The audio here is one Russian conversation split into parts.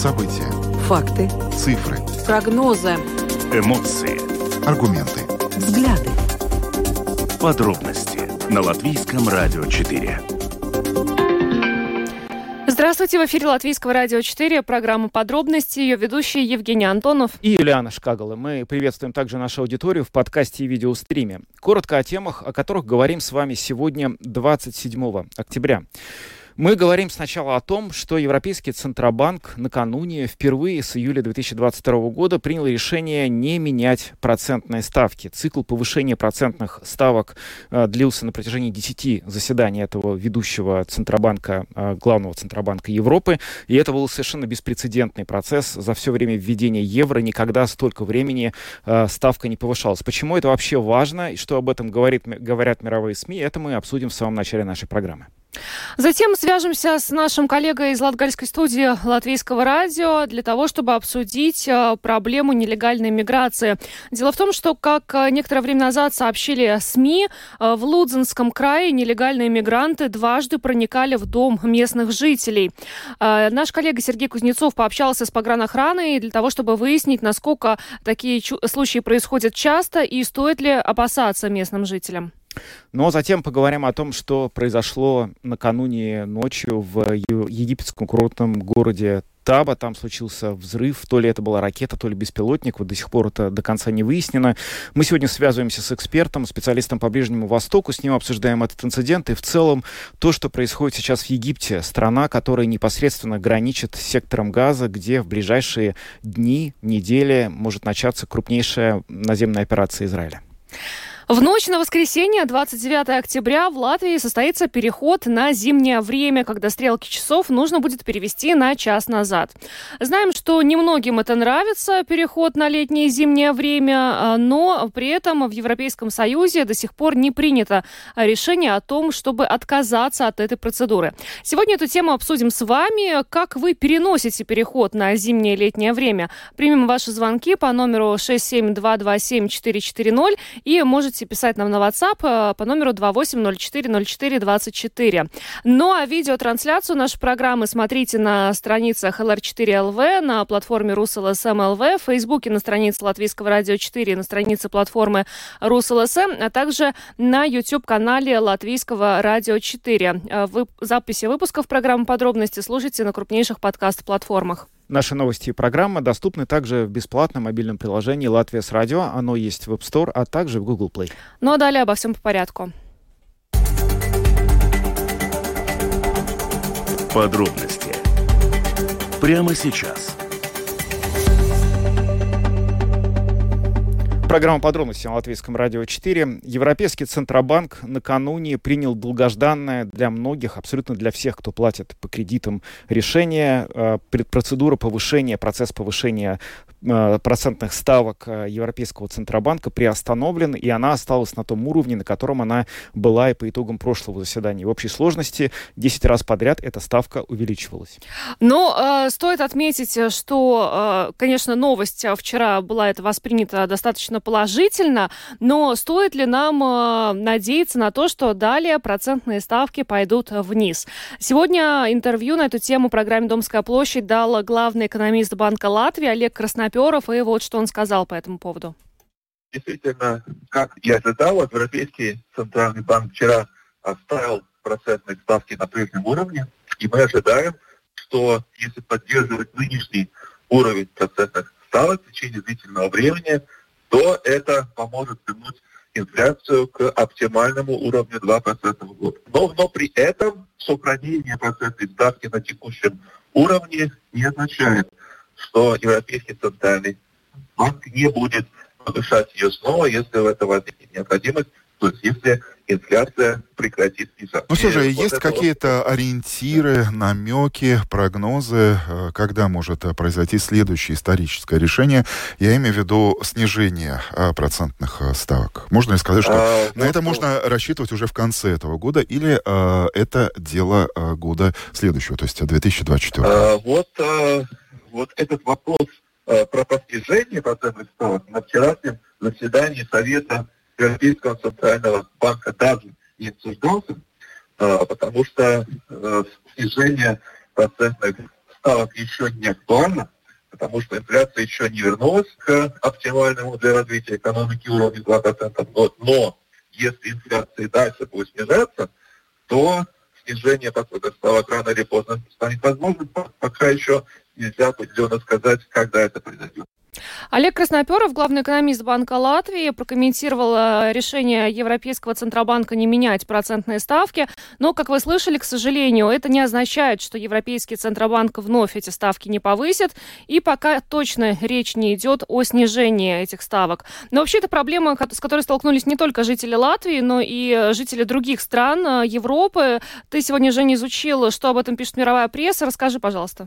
События. Факты. Цифры. Прогнозы. Эмоции. Аргументы. Взгляды. Подробности на Латвийском радио 4. Здравствуйте, в эфире Латвийского радио 4, программа «Подробности», ее ведущий Евгений Антонов. И Юлиана Шкагала. Мы приветствуем также нашу аудиторию в подкасте и видеостриме. Коротко о темах, о которых говорим с вами сегодня, 27 октября. Мы говорим сначала о том, что Европейский Центробанк накануне впервые с июля 2022 года принял решение не менять процентные ставки. Цикл повышения процентных ставок э, длился на протяжении 10 заседаний этого ведущего Центробанка, э, главного Центробанка Европы. И это был совершенно беспрецедентный процесс. За все время введения евро никогда столько времени э, ставка не повышалась. Почему это вообще важно и что об этом говорит, говорят мировые СМИ, это мы обсудим в самом начале нашей программы. Затем свяжемся с нашим коллегой из Латгальской студии Латвийского радио для того, чтобы обсудить э, проблему нелегальной миграции. Дело в том, что, как э, некоторое время назад сообщили СМИ, э, в Лудзенском крае нелегальные мигранты дважды проникали в дом местных жителей. Наш коллега Сергей Кузнецов пообщался с погранохраной для того, чтобы выяснить, насколько такие случаи происходят часто и стоит ли опасаться местным жителям. Но затем поговорим о том, что произошло накануне ночью в египетском курортном городе Таба. Там случился взрыв. То ли это была ракета, то ли беспилотник. Вот до сих пор это до конца не выяснено. Мы сегодня связываемся с экспертом, специалистом по Ближнему Востоку. С ним обсуждаем этот инцидент и в целом то, что происходит сейчас в Египте. Страна, которая непосредственно граничит с сектором газа, где в ближайшие дни, недели может начаться крупнейшая наземная операция Израиля. В ночь на воскресенье, 29 октября, в Латвии состоится переход на зимнее время, когда стрелки часов нужно будет перевести на час назад. Знаем, что немногим это нравится, переход на летнее и зимнее время, а, но при этом в Европейском Союзе до сих пор не принято решение о том, чтобы отказаться от этой процедуры. Сегодня эту тему обсудим с вами. Как вы переносите переход на зимнее и летнее время? Примем ваши звонки по номеру 67227-440 и можете можете писать нам на WhatsApp э, по номеру 28040424. Ну а видеотрансляцию нашей программы смотрите на страницах LR4LV, на платформе RusLSM.LV, в Фейсбуке на странице Латвийского радио 4, на странице платформы RusLSM, а также на YouTube-канале Латвийского радио 4. Э, вы, записи выпусков программы подробности слушайте на крупнейших подкаст-платформах. Наши новости и программы доступны также в бесплатном мобильном приложении «Латвия с радио». Оно есть в App Store, а также в Google Play. Ну а далее обо всем по порядку. Подробности прямо сейчас. Программа подробности на Латвийском радио 4. Европейский Центробанк накануне принял долгожданное для многих, абсолютно для всех, кто платит по кредитам, решение. Э, процедура повышения, процесс повышения Э, процентных ставок э, Европейского Центробанка приостановлен, и она осталась на том уровне, на котором она была и по итогам прошлого заседания. В общей сложности 10 раз подряд эта ставка увеличивалась. Но э, стоит отметить, что, э, конечно, новость вчера была это воспринята достаточно положительно, но стоит ли нам э, надеяться на то, что далее процентные ставки пойдут вниз? Сегодня интервью на эту тему программе «Домская площадь» дал главный экономист Банка Латвии Олег Красноперов и вот что он сказал по этому поводу. Действительно, как я ожидал, Европейский центральный банк вчера оставил процентные ставки на прежнем уровне, и мы ожидаем, что если поддерживать нынешний уровень процентных ставок в течение длительного времени, то это поможет вернуть инфляцию к оптимальному уровню 2% в год. Но, но при этом сохранение процентной ставки на текущем уровне не означает, что Европейский центральный банк не будет повышать ее снова, если в этом возникнет необходимость, то есть если инфляция прекратит снижаться. Ну что же, вот есть какие-то вот... ориентиры, намеки, прогнозы, э, когда может э, произойти следующее историческое решение? Я имею в виду снижение э, процентных ставок. Можно ли сказать, что а, на вот, это можно рассчитывать уже в конце этого года, или а, это дело года следующего, то есть 2024? А, вот вот этот вопрос э, про постижение процентных ставок на вчерашнем заседании Совета Европейского центрального банка даже не обсуждался, э, потому что э, снижение процентных ставок еще не актуальна, потому что инфляция еще не вернулась к оптимальному для развития экономики уровню 2% в год. Но если инфляция дальше будет снижаться, то снижение подхода ставок рано или поздно станет возможным. Пока еще нельзя определенно сказать, когда это произойдет. Олег Красноперов, главный экономист Банка Латвии, прокомментировал э, решение Европейского Центробанка не менять процентные ставки. Но, как вы слышали, к сожалению, это не означает, что Европейский Центробанк вновь эти ставки не повысит. И пока точно речь не идет о снижении этих ставок. Но вообще это проблема, с которой столкнулись не только жители Латвии, но и жители других стран э, Европы. Ты сегодня, Женя, изучил, что об этом пишет мировая пресса. Расскажи, пожалуйста.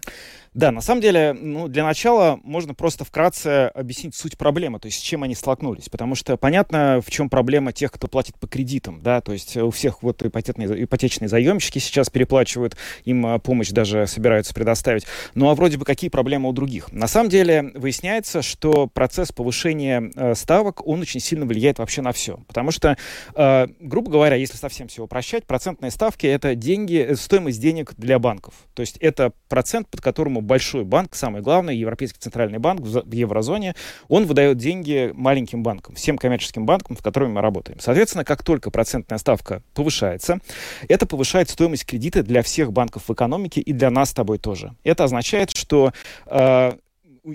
Да, на самом деле, ну, для начала можно просто вкратце объяснить суть проблемы, то есть с чем они столкнулись. Потому что понятно, в чем проблема тех, кто платит по кредитам, да, то есть у всех вот ипотечные, ипотечные заемщики сейчас переплачивают, им а, помощь даже собираются предоставить. Ну а вроде бы какие проблемы у других? На самом деле выясняется, что процесс повышения э, ставок, он очень сильно влияет вообще на все. Потому что, э, грубо говоря, если совсем все упрощать, процентные ставки — это деньги, э, стоимость денег для банков. То есть это процент, под которому большой банк, самый главный, Европейский центральный банк в еврозоне, он выдает деньги маленьким банкам, всем коммерческим банкам, с которыми мы работаем. Соответственно, как только процентная ставка повышается, это повышает стоимость кредита для всех банков в экономике и для нас с тобой тоже. Это означает, что э,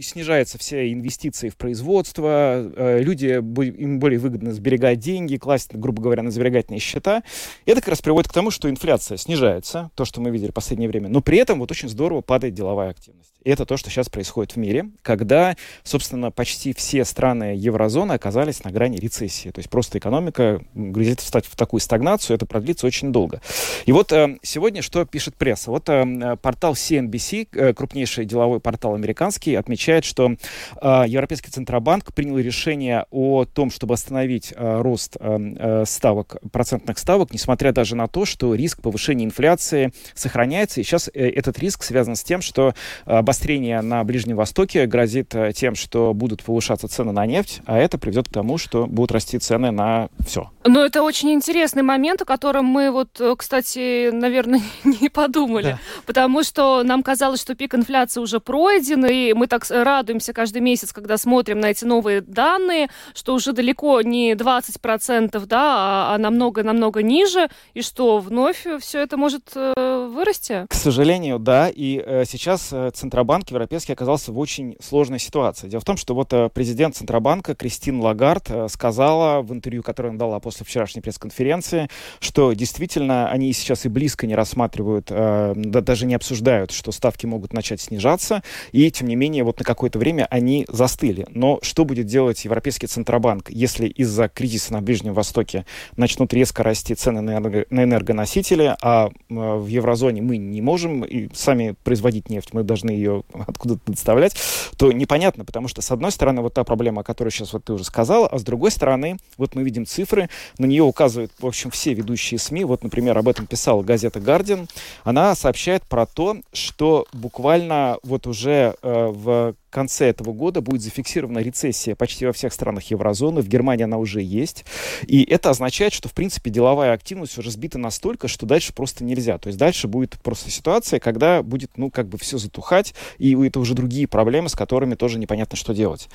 снижаются все инвестиции в производство, э, люди, им более выгодно сберегать деньги, класть, грубо говоря, на сберегательные счета. И это как раз приводит к тому, что инфляция снижается, то, что мы видели в последнее время, но при этом вот очень здорово падает деловая активность. И это то, что сейчас происходит в мире, когда, собственно, почти все страны еврозоны оказались на грани рецессии. То есть просто экономика грозит встать в такую стагнацию, это продлится очень долго. И вот э, сегодня что пишет пресса? Вот э, портал CNBC, крупнейший деловой портал американский, отмечает отмечает, что э, Европейский Центробанк принял решение о том, чтобы остановить э, рост э, ставок, процентных ставок, несмотря даже на то, что риск повышения инфляции сохраняется. И сейчас э, этот риск связан с тем, что обострение на Ближнем Востоке грозит э, тем, что будут повышаться цены на нефть, а это приведет к тому, что будут расти цены на все. Но это очень интересный момент, о котором мы вот, э, кстати, наверное, не подумали. Да. Потому что нам казалось, что пик инфляции уже пройден, и мы так радуемся каждый месяц, когда смотрим на эти новые данные, что уже далеко не 20%, да, а намного-намного ниже, и что вновь все это может э, вырасти? К сожалению, да, и э, сейчас э, Центробанк европейский оказался в очень сложной ситуации. Дело в том, что вот э, президент Центробанка Кристин Лагард э, сказала в интервью, которое она дала после вчерашней пресс-конференции, что действительно они сейчас и близко не рассматривают, э, да, даже не обсуждают, что ставки могут начать снижаться, и тем не менее вот на какое-то время они застыли. Но что будет делать Европейский Центробанк, если из-за кризиса на Ближнем Востоке начнут резко расти цены на, энерго, на энергоносители, а в еврозоне мы не можем и сами производить нефть, мы должны ее откуда-то доставлять, то непонятно, потому что, с одной стороны, вот та проблема, о которой сейчас вот ты уже сказала, а с другой стороны, вот мы видим цифры, на нее указывают, в общем, все ведущие СМИ. Вот, например, об этом писала газета «Гардиан». Она сообщает про то, что буквально вот уже э, в uh, конце этого года будет зафиксирована рецессия почти во всех странах еврозоны. В Германии она уже есть. И это означает, что, в принципе, деловая активность уже сбита настолько, что дальше просто нельзя. То есть дальше будет просто ситуация, когда будет, ну, как бы все затухать, и это уже другие проблемы, с которыми тоже непонятно, что делать.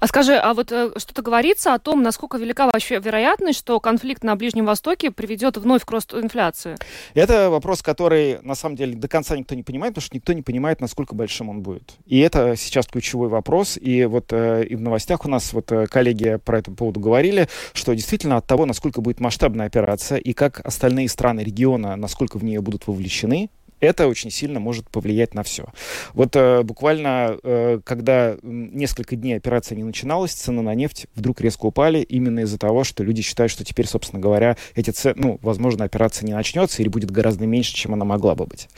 А скажи, а вот э, что-то говорится о том, насколько велика вообще вероятность, что конфликт на Ближнем Востоке приведет вновь к росту инфляции? Это вопрос, который, на самом деле, до конца никто не понимает, потому что никто не понимает, насколько большим он будет. И это сейчас ключевой вопрос. И вот э, и в новостях у нас вот э, коллеги про это поводу говорили, что действительно от того, насколько будет масштабная операция и как остальные страны региона, насколько в нее будут вовлечены, это очень сильно может повлиять на все. Вот э, буквально, э, когда несколько дней операция не начиналась, цены на нефть вдруг резко упали именно из-за того, что люди считают, что теперь, собственно говоря, эти цены, ну, возможно, операция не начнется или будет гораздо меньше, чем она могла бы быть.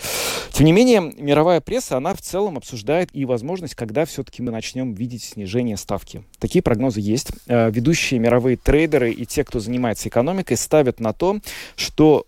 Тем не менее, мировая пресса, она в целом обсуждает и возможность, когда все-таки мы начнем видеть снижение ставки. Такие прогнозы есть. Э, ведущие мировые трейдеры и те, кто занимается экономикой, ставят на то, что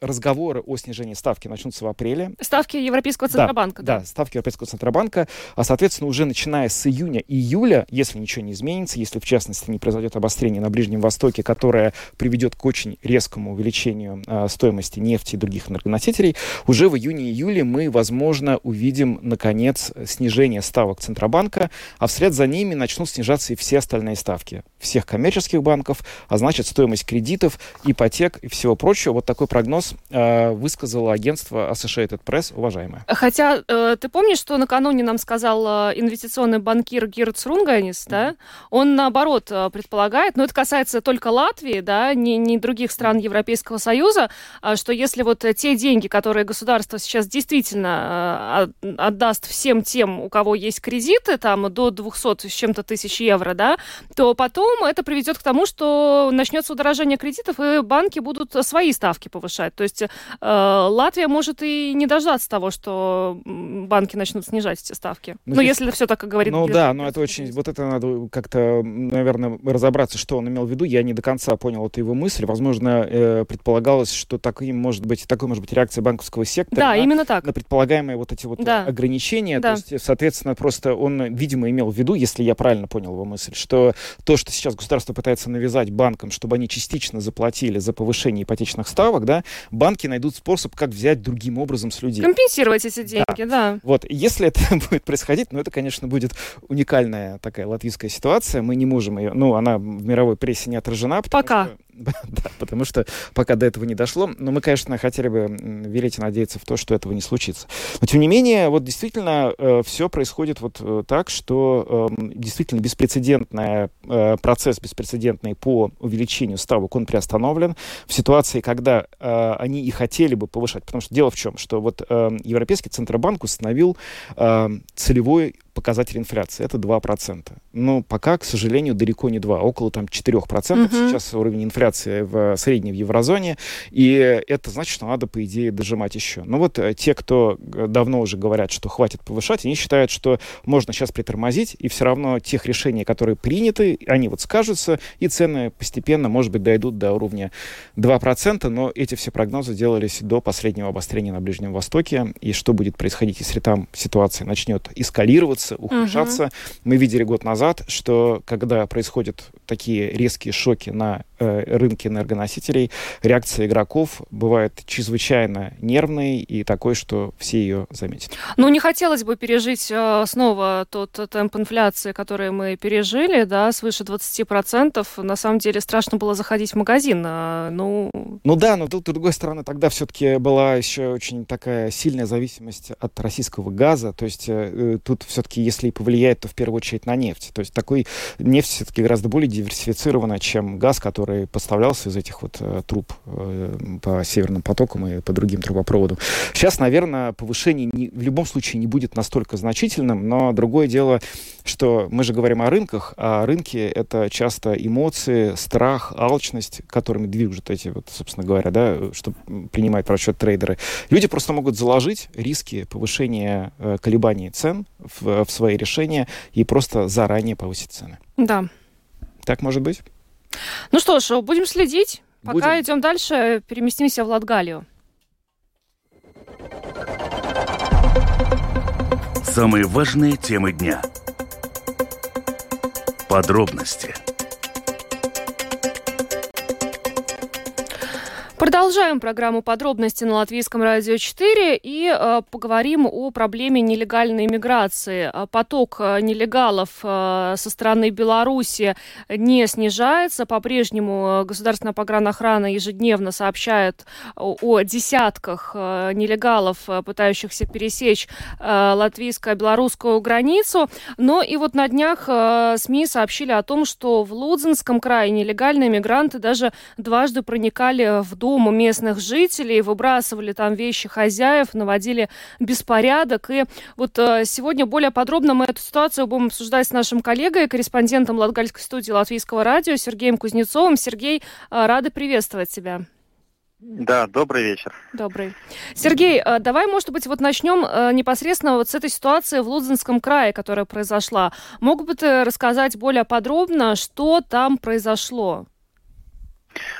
разговоры о снижении ставки начнутся в апреле. Ставки Европейского Центробанка. Да, да, ставки Европейского Центробанка. А, соответственно, уже начиная с июня-июля, если ничего не изменится, если, в частности, не произойдет обострение на Ближнем Востоке, которое приведет к очень резкому увеличению э, стоимости нефти и других энергоносителей, уже в июне-июле мы, возможно, увидим, наконец, снижение ставок Центробанка, а вслед за ними начнут снижаться и все остальные ставки всех коммерческих банков, а значит, стоимость кредитов, ипотек и всего прочего. Вот такой прогноз э, высказало агентство Associated Press, уважаемое. Хотя, э, ты помнишь, что накануне нам сказал э, инвестиционный банкир Гирц Рунганис, да? Он, наоборот, предполагает, но это касается только Латвии, да, не, не других стран Европейского Союза, что если вот те деньги, которые государство сейчас действительно отдаст всем тем, у кого есть кредиты, там, до 200 с чем-то тысяч евро, да, то потом это приведет к тому, что начнется удорожание кредитов, и банки будут свои ставки повышать. То есть э, Латвия может и не дождаться того, что банки начнут снижать эти ставки. Ну, ну если это все так, как говорит. Ну да, но это очень, вот это надо как-то, наверное, разобраться, что он имел в виду. Я не до конца понял эту его мысль. Возможно, э, предполагалось, что таким может быть, такой может быть реакция банковского сектора. Да, на, именно так. На предполагаемые вот эти вот да. ограничения. Да. То есть, соответственно, просто он, видимо, имел в виду, если я правильно понял его мысль, что то, что сейчас государство пытается навязать банкам, чтобы они частично заплатили за повышение ипотечных ставок, да, банки найдут способ, как взять другим образом с людей. Компенсировать эти деньги, да. да. Вот, если это будет происходить, ну, это, конечно, будет уникальная такая латвийская ситуация. Мы не можем ее, ну, она в мировой прессе не отражена. Пока. Что, да, потому что пока до этого не дошло. Но мы, конечно, хотели бы верить и надеяться в то, что этого не случится. Но, тем не менее, вот действительно э, все происходит вот э, так, что э, действительно беспрецедентный э, процесс, беспрецедентный по увеличению ставок, он приостановлен. В ситуации, когда э, они и хотели бы повышать. Потому что дело в чем, что вот э, Европейский Центробанк установил э, целевой показатель инфляции. Это 2%. Но пока, к сожалению, далеко не 2, около там 4%. Угу. Сейчас уровень инфляции в средней в еврозоне. И это значит, что надо, по идее, дожимать еще. Но вот э, те, кто э, давно уже говорят, что хватит повышать, они считают, что можно сейчас притормозить, и все равно тех решений, которые приняты, они вот скажутся, и цены постепенно, может быть, дойдут до уровня 2%, но эти все прогнозы делались до последнего обострения на Ближнем Востоке. И что будет происходить, если там ситуация начнет эскалироваться, ухудшаться, ухудшаться. Угу. Мы видели год назад, что когда происходят такие резкие шоки на э, рынке энергоносителей, реакция игроков бывает чрезвычайно нервной и такой, что все ее заметят. Ну, не хотелось бы пережить э, снова тот темп инфляции, который мы пережили, да, свыше 20%. На самом деле страшно было заходить в магазин. А, ну... ну да, но тут, с другой стороны, тогда все-таки была еще очень такая сильная зависимость от российского газа. То есть э, тут все-таки все-таки, если и повлияет, то в первую очередь на нефть. То есть такой нефть все-таки гораздо более диверсифицирована, чем газ, который поставлялся из этих вот э, труб э, по Северным потокам и по другим трубопроводам. Сейчас, наверное, повышение не, в любом случае не будет настолько значительным, но другое дело, что мы же говорим о рынках, а рынки — это часто эмоции, страх, алчность, которыми движут эти, вот, собственно говоря, да, что принимают в расчет трейдеры. Люди просто могут заложить риски повышения э, колебаний цен в, в свои решения и просто заранее повысить цены. Да. Так может быть? Ну что ж, будем следить. Будем. Пока идем дальше, переместимся в Латгалию. Самые важные темы дня. Подробности – Продолжаем программу подробности на Латвийском радио 4 и э, поговорим о проблеме нелегальной миграции. Э, поток э, нелегалов э, со стороны Беларуси не снижается. По-прежнему э, Государственная погранохрана ежедневно сообщает о, о десятках э, нелегалов, пытающихся пересечь э, латвийско-белорусскую границу. Но и вот на днях э, СМИ сообщили о том, что в Лудзенском крае нелегальные мигранты даже дважды проникали в дом дому местных жителей, выбрасывали там вещи хозяев, наводили беспорядок. И вот э, сегодня более подробно мы эту ситуацию будем обсуждать с нашим коллегой, корреспондентом Латгальской студии Латвийского радио Сергеем Кузнецовым. Сергей, э, рады приветствовать тебя. Да, добрый вечер. Добрый. Сергей, э, давай, может быть, вот начнем непосредственно вот с этой ситуации в Лудзенском крае, которая произошла. Мог бы ты рассказать более подробно, что там произошло?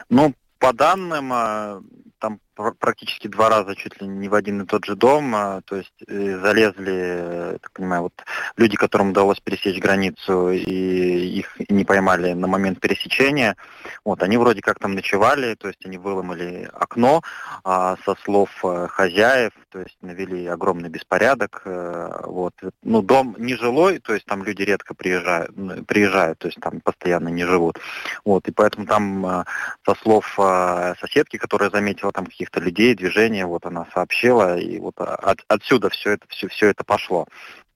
Ну, по данным, а, там практически два раза чуть ли не в один и тот же дом, а, то есть э, залезли, так понимаю, вот люди, которым удалось пересечь границу и их не поймали на момент пересечения, вот, они вроде как там ночевали, то есть они выломали окно, а со слов э, хозяев, то есть навели огромный беспорядок, э, вот, ну, дом не жилой, то есть там люди редко приезжают, приезжают, то есть там постоянно не живут, вот, и поэтому там со слов соседки, которая заметила там каких-то людей, движения, вот она сообщила, и вот от, отсюда все это, все, все это пошло.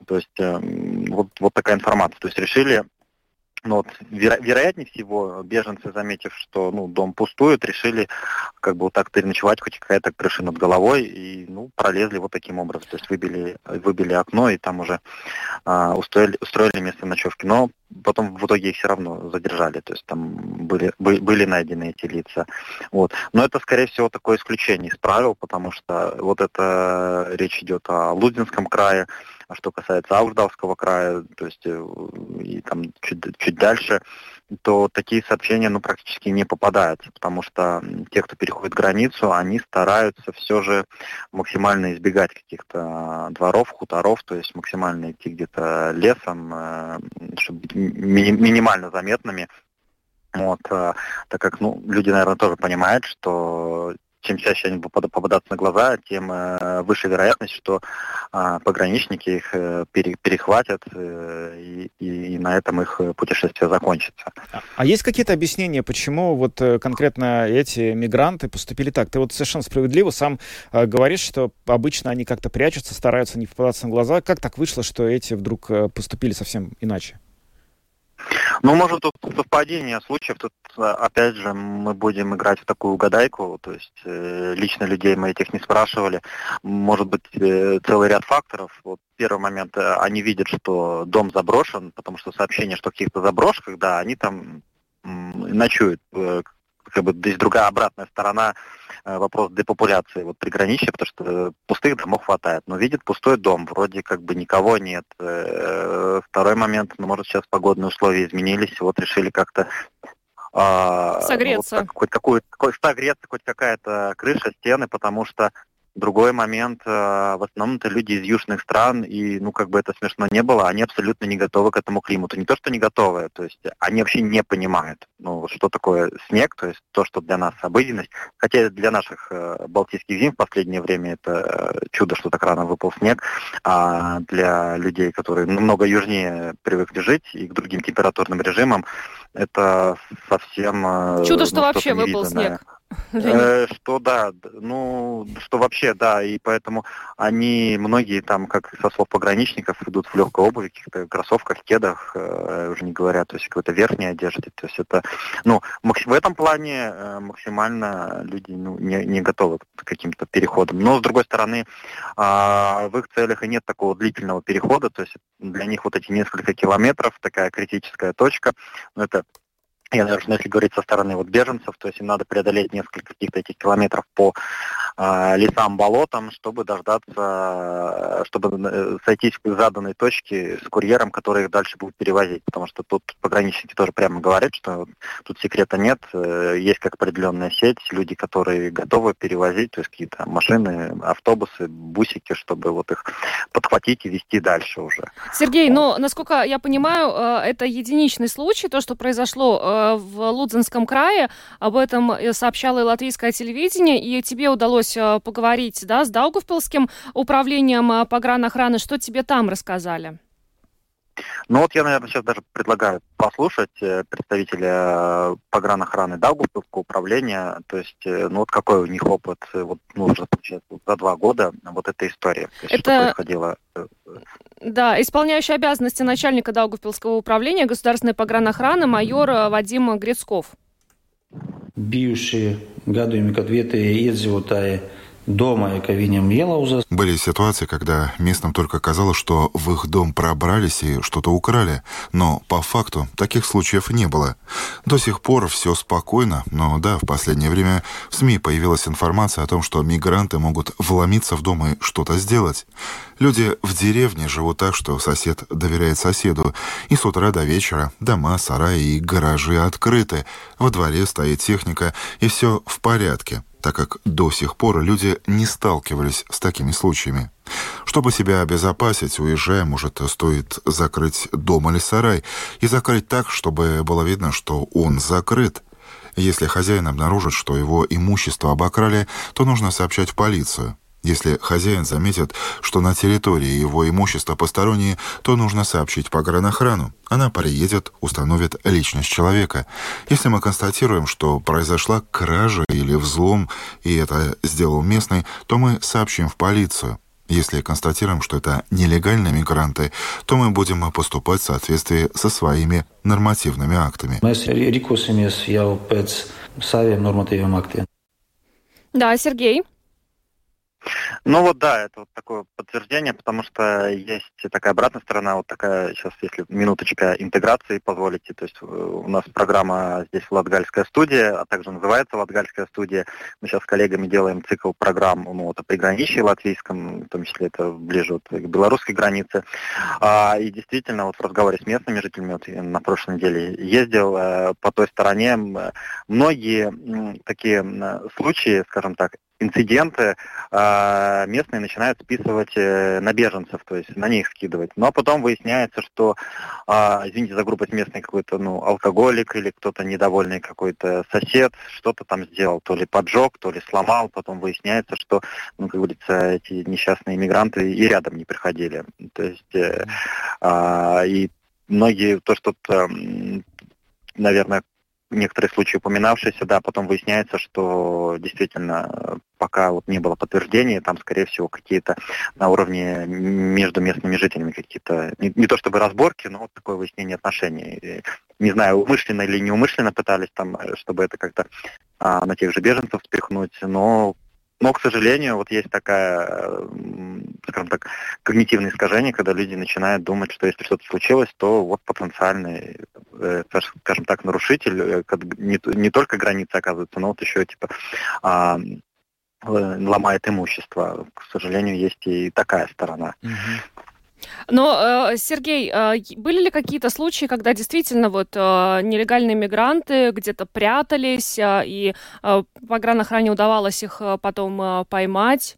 То есть э, вот, вот такая информация. То есть решили ну, вот, веро- вероятнее всего, беженцы, заметив, что ну, дом пустует, решили как бы вот так переночевать, хоть какая-то крыша над головой, и ну, пролезли вот таким образом. То есть выбили, выбили окно, и там уже а, устроили, устроили место ночевки. Но потом в итоге их все равно задержали, то есть там были, были, найдены эти лица. Вот. Но это, скорее всего, такое исключение из правил, потому что вот это речь идет о Лудинском крае, а что касается Ауждавского края, то есть э, и там чуть, чуть дальше, то такие сообщения ну, практически не попадаются, потому что те, кто переходит границу, они стараются все же максимально избегать каких-то дворов, хуторов, то есть максимально идти где-то лесом, э, чтобы быть ми- минимально заметными. Вот, э, так как ну, люди, наверное, тоже понимают, что чем чаще они будут попадаться на глаза, тем э, выше вероятность, что э, пограничники их э, пере, перехватят, э, и, на этом их путешествие закончится. А, а есть какие-то объяснения, почему вот конкретно эти мигранты поступили так? Ты вот совершенно справедливо сам говоришь, что обычно они как-то прячутся, стараются не попадаться на глаза. Как так вышло, что эти вдруг поступили совсем иначе? Ну, может, тут совпадение случаев. Тут, опять же, мы будем играть в такую угадайку. То есть э, лично людей мы этих не спрашивали. Может быть, э, целый ряд факторов. Вот первый момент, э, они видят, что дом заброшен, потому что сообщение, что в каких-то заброшках, да, они там ночуют. Э, как бы здесь другая обратная сторона вопрос депопуляции вот приграничья, потому что пустых домов хватает. Но видит пустой дом, вроде как бы никого нет. Э, второй момент, ну, может, сейчас погодные условия изменились, вот решили как-то согреться. Ну, вот, хоть какую, хоть согреться, хоть какая-то крыша, стены, потому что Другой момент, э, в основном это люди из южных стран, и, ну, как бы это смешно не было, они абсолютно не готовы к этому климату. Не то, что не готовы, то есть они вообще не понимают, ну, что такое снег, то есть то, что для нас обыденность. Хотя для наших э, балтийских зим в последнее время это э, чудо, что так рано выпал снег, а для людей, которые намного южнее привыкли жить и к другим температурным режимам, это совсем... Чудо, ну, что вообще выпал снег. Э, что да, ну, что вообще, да, и поэтому они, многие там, как со слов пограничников, идут в легкой обуви, каких-то кроссовках, кедах, э, уже не говоря, то есть какой-то верхней одежде, то есть это, ну, в этом плане э, максимально люди ну, не, не готовы к каким-то переходам. Но, с другой стороны, э, в их целях и нет такого длительного перехода, то есть для них вот эти несколько километров, такая критическая точка, ну, это я, наверное, если говорить со стороны вот беженцев, то есть им надо преодолеть несколько каких-то этих километров по лесам, болотам, чтобы дождаться, чтобы э, сойтись к заданной точке с курьером, который их дальше будет перевозить. Потому что тут пограничники тоже прямо говорят, что тут секрета нет, э, есть как определенная сеть, люди, которые готовы перевозить, то есть какие-то машины, автобусы, бусики, чтобы вот их подхватить и вести дальше уже. Сергей, но, насколько я понимаю, э, это единичный случай, то, что произошло в Лудзенском крае. Об этом сообщало и латвийское телевидение. И тебе удалось э, поговорить да, с Даугавпилским управлением э, погранохраны. Что тебе там рассказали? Ну вот я, наверное, сейчас даже предлагаю послушать представителя погранохраны Даугавпилского управления, то есть, ну вот какой у них опыт, вот, ну, уже получается, за два года вот эта история, то есть, Это... что происходило да, исполняющий обязанности начальника Даугавпилского управления государственной погранохраны майор э, Вадим Грицков. Bijuši gadījumi, kad vietējie iedzīvotāji дома, яка viņam ielauzās. Были ситуации, когда местным только казалось, что в их дом пробрались и что-то украли, но по факту таких случаев не было. До сих пор все спокойно, но да, в последнее время в СМИ появилась информация о том, что мигранты могут вломиться в дом и что-то сделать. Люди в деревне живут так, что сосед доверяет соседу, и с утра до вечера дома, сараи и гаражи открыты, во дворе стоит техника, и все в порядке. Так как до сих пор люди не сталкивались с такими случаями. Чтобы себя обезопасить, уезжая, может, стоит закрыть дом или сарай и закрыть так, чтобы было видно, что он закрыт. Если хозяин обнаружит, что его имущество обокрали, то нужно сообщать в полицию. Если хозяин заметит, что на территории его имущества посторонние, то нужно сообщить погранохрану. Она приедет, установит личность человека. Если мы констатируем, что произошла кража или взлом, и это сделал местный, то мы сообщим в полицию. Если констатируем, что это нелегальные мигранты, то мы будем поступать в соответствии со своими нормативными актами. Мы saviem. Да, Сергей. Ну вот да, это вот такое подтверждение, потому что есть такая обратная сторона, вот такая сейчас, если минуточка интеграции позволите, то есть э, у нас программа здесь Латгальская студия, а также называется Латгальская студия. Мы сейчас с коллегами делаем цикл программ ну, вот, о приграничье латвийском, в том числе это ближе вот, к белорусской границе. А, и действительно, вот в разговоре с местными жителями, вот я на прошлой неделе ездил э, по той стороне, многие такие случаи, скажем так, инциденты э, местные начинают списывать э, на беженцев, то есть на них скидывать. Но потом выясняется, что, э, извините за грубость, местный какой-то ну, алкоголик или кто-то недовольный какой-то сосед что-то там сделал, то ли поджег, то ли сломал. Потом выясняется, что, ну, как говорится, эти несчастные иммигранты и рядом не приходили. То есть э, э, и многие, то, что, э, наверное, некоторые случаи упоминавшиеся, да, потом выясняется, что действительно пока вот не было подтверждений, там, скорее всего, какие-то на уровне между местными жителями какие-то, не, не то чтобы разборки, но вот такое выяснение отношений. Не знаю, умышленно или неумышленно пытались там, чтобы это как-то а, на тех же беженцев спихнуть, но но, к сожалению, вот есть такая, скажем так, когнитивное искажение, когда люди начинают думать, что если что-то случилось, то вот потенциальный, э, скажем так, нарушитель э, не, не только границы оказывается, но вот еще типа а, э, ломает имущество. К сожалению, есть и такая сторона. Но, э, Сергей, э, были ли какие-то случаи, когда действительно вот э, нелегальные мигранты где-то прятались, и погранохране удавалось их потом поймать?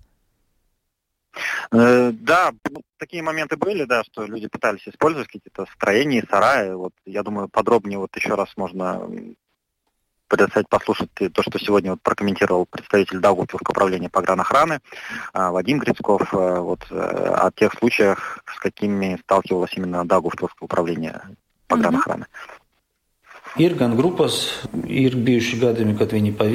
Да, ну, такие моменты были, да, что люди пытались использовать какие-то строения, сараи. Вот, я думаю, подробнее вот еще раз можно предоставить послушать то, что сегодня вот прокомментировал представитель Даугавпилского управления погранохраны а, Вадим Грицков а, вот, э, о тех случаях, с какими сталкивалось именно Даугавпилское управление погранохраны. Mm-hmm. Ir gan grupas, ir bijuši gadījumi, kad viņi pa.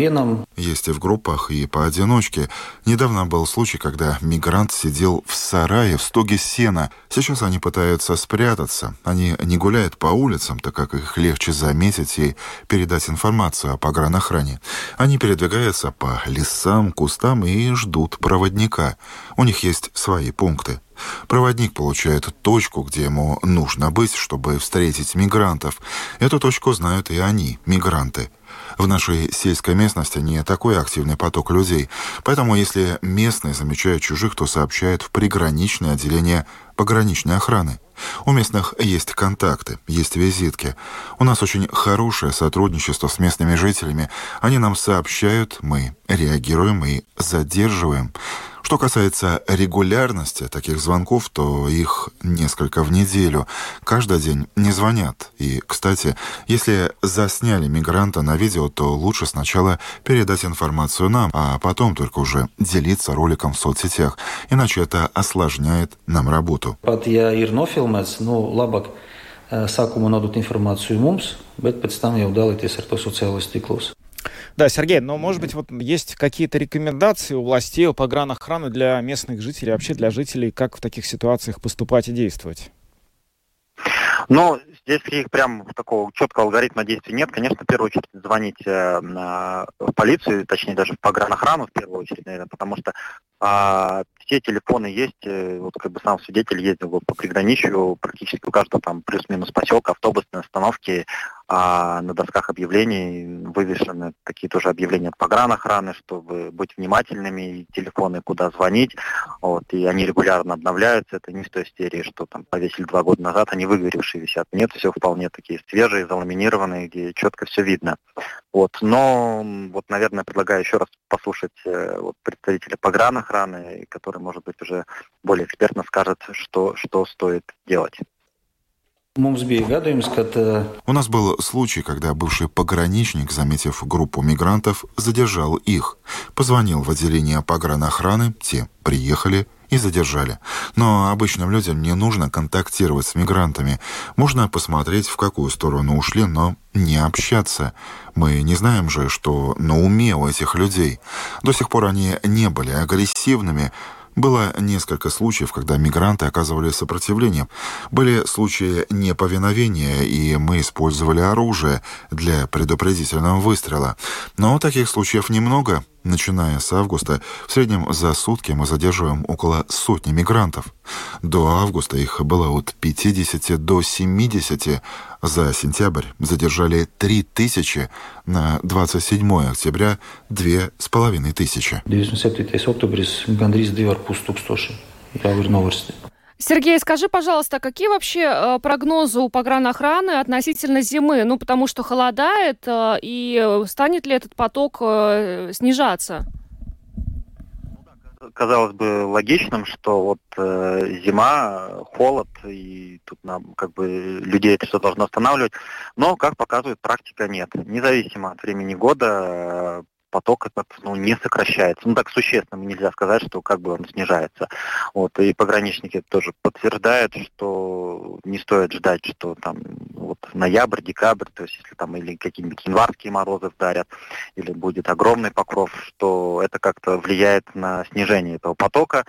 Есть и в группах, и поодиночке. Недавно был случай, когда мигрант сидел в сарае в стоге сена. Сейчас они пытаются спрятаться. Они не гуляют по улицам, так как их легче заметить и передать информацию о погранохране. Они передвигаются по лесам, кустам и ждут проводника. У них есть свои пункты. Проводник получает точку, где ему нужно быть, чтобы встретить мигрантов. Эту точку знают и они, мигранты. В нашей сельской местности не такой активный поток людей, поэтому если местные замечают чужих, то сообщают в приграничное отделение пограничной охраны. У местных есть контакты, есть визитки. У нас очень хорошее сотрудничество с местными жителями. Они нам сообщают, мы реагируем и задерживаем. Что касается регулярности таких звонков, то их несколько в неделю. Каждый день не звонят. И, кстати, если засняли мигранта на видео, то лучше сначала передать информацию нам, а потом только уже делиться роликом в соцсетях. Иначе это осложняет нам работу. Pat ja ir nofilmēts, nu, labāk sākumā nodot informāciju mums, bet pēc tam jau dalīties ar. Да, Сергей, но, может быть, вот есть какие-то рекомендации у властей, у погранохраны для местных жителей, вообще для жителей, как в таких ситуациях поступать и действовать? Ну, здесь их прям такого четкого алгоритма действий нет. Конечно, в первую очередь звонить э, в полицию, точнее даже в погранохрану в первую очередь, наверное, потому что э, все телефоны есть, вот как бы сам свидетель ездил по приграничью, практически у каждого там плюс-минус поселка, автобусной остановки, а на досках объявлений вывешены такие тоже объявления от погранохраны, чтобы быть внимательными, телефоны куда звонить, вот, и они регулярно обновляются, это не с той серии, что там повесили два года назад, они выгоревшие висят, нет, все вполне такие свежие, заламинированные, где четко все видно. Вот, но вот, наверное, предлагаю еще раз послушать э, вот, представителя погранохраны, который, может быть, уже более экспертно скажет, что, что стоит делать. У нас был случай, когда бывший пограничник, заметив группу мигрантов, задержал их. Позвонил в отделение погранохраны, те приехали и задержали. Но обычным людям не нужно контактировать с мигрантами. Можно посмотреть, в какую сторону ушли, но не общаться. Мы не знаем же, что на уме у этих людей. До сих пор они не были агрессивными, было несколько случаев, когда мигранты оказывали сопротивление. Были случаи неповиновения, и мы использовали оружие для предупредительного выстрела. Но таких случаев немного. Начиная с августа, в среднем за сутки мы задерживаем около сотни мигрантов. До августа их было от 50 до 70. За сентябрь задержали 3000, на 27 октября – 2500. 27 октябрис gandrīz 2,5 tūkstoši. Jā, ir novirsti. Сергей, скажи, пожалуйста, какие вообще э, прогнозы у погранохраны относительно зимы? Ну, потому что холодает, э, и станет ли этот поток э, снижаться? казалось бы логичным, что вот э, зима, холод, и тут нам как бы людей это все должно останавливать. Но, как показывает практика, нет. Независимо от времени года, поток этот ну, не сокращается. Ну так существенно нельзя сказать, что как бы он снижается. Вот, и пограничники тоже подтверждают, что не стоит ждать, что там вот ноябрь, декабрь, то есть если там или какие-нибудь январские морозы вдарят, или будет огромный покров, что это как-то влияет на снижение этого потока.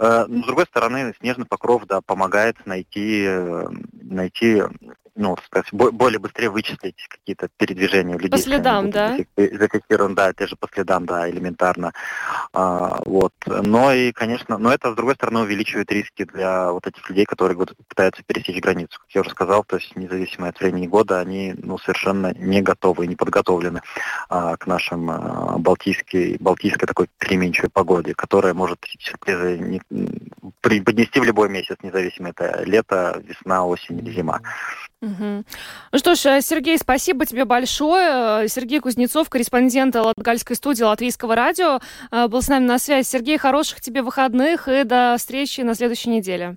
Э, но, с другой стороны, снежный покров да, помогает найти, э, найти ну, сказать, более быстрее вычислить какие-то передвижения людей. По следам, да? Зафиксирован, да, это же по следам, да, элементарно. А, вот. Но и, конечно, но это, с другой стороны, увеличивает риски для вот этих людей, которые пытаются пересечь границу. Как я уже сказал, то есть независимо от времени года, они ну, совершенно не готовы, не подготовлены а, к нашим а, балтийской, балтийской такой переменчивой погоде, которая может сюрпризы не, поднести в любой месяц, независимо это лето, весна, осень или зима. Угу. Ну что ж, э, Сергей, спасибо тебе большое. Э, Сергей Кузнецов, корреспондент Латгальской студии Латвийского радио, э, был с нами на связи. Сергей, хороших тебе выходных и до встречи на следующей неделе.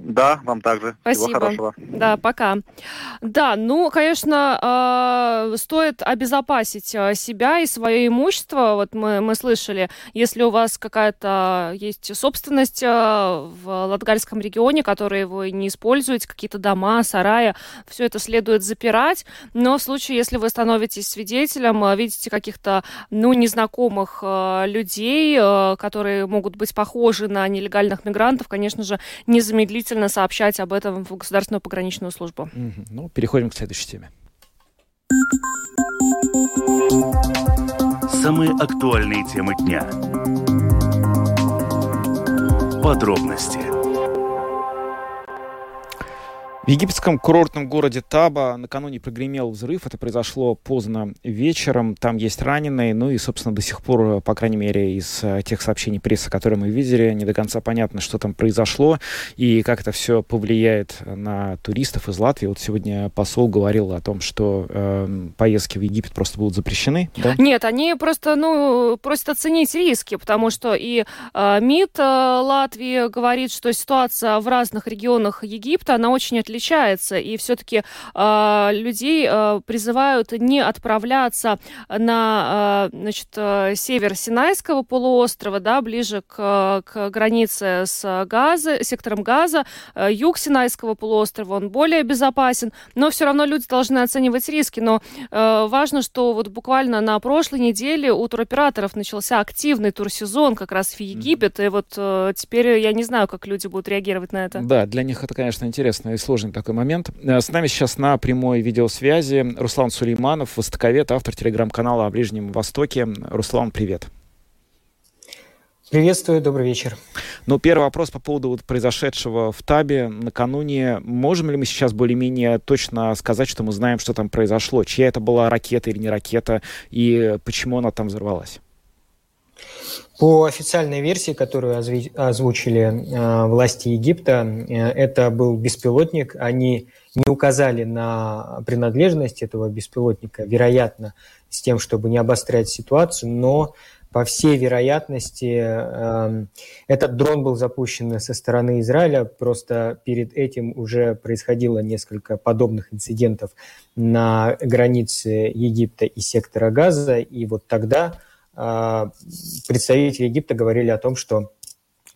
Да, вам также. Спасибо. Всего хорошего. Да, пока. Да, ну, конечно, э, стоит обезопасить э, себя и свое имущество. Вот мы, мы слышали, если у вас какая-то есть собственность э, в Латгальском регионе, которые вы не используете, какие-то дома, сараи, все это следует запирать. Но в случае, если вы становитесь свидетелем, видите каких-то, ну, незнакомых людей, которые могут быть похожи на нелегальных мигрантов, конечно же, незамедлительно действительно сообщать об этом в Государственную пограничную службу. Ну, переходим к следующей теме. Самые актуальные темы дня. Подробности В египетском курортном городе Таба накануне прогремел взрыв. Это произошло поздно вечером. Там есть раненые. Ну и, собственно, до сих пор, по крайней мере, из э, тех сообщений прессы, которые мы видели, не до конца понятно, что там произошло и как это все повлияет на туристов из Латвии. Вот сегодня посол говорил о том, что э, поездки в Египет просто будут запрещены. Да? Нет, они просто, ну, просят оценить риски, потому что и э, МИД э, Латвии говорит, что ситуация в разных регионах Египта, она очень отличается отличается, и все-таки э, людей э, призывают не отправляться на э, значит, север Синайского полуострова, да, ближе к, к границе с Газа, сектором Газа, юг Синайского полуострова, он более безопасен, но все равно люди должны оценивать риски, но э, важно, что вот буквально на прошлой неделе у туроператоров начался активный турсезон как раз в Египет, и вот э, теперь я не знаю, как люди будут реагировать на это. Да, для них это, конечно, интересно и сложно сложный такой момент. Э, с нами сейчас на прямой видеосвязи Руслан Сулейманов, востоковед, автор телеграм-канала о Ближнем Востоке. Руслан, привет. Приветствую, добрый вечер. Ну, первый вопрос по поводу вот произошедшего в Табе накануне. Можем ли мы сейчас более-менее точно сказать, что мы знаем, что там произошло? Чья это была ракета или не ракета, и почему она там взорвалась? По официальной версии, которую озвучили э, власти Египта, э, это был беспилотник. Они не указали на принадлежность этого беспилотника, вероятно, с тем, чтобы не обострять ситуацию, но по всей вероятности, эм, этот дрон был запущен со стороны Израиля, просто перед этим уже происходило несколько подобных инцидентов на границе Египта и сектора Газа, и вот тогда представители Египта говорили о том, что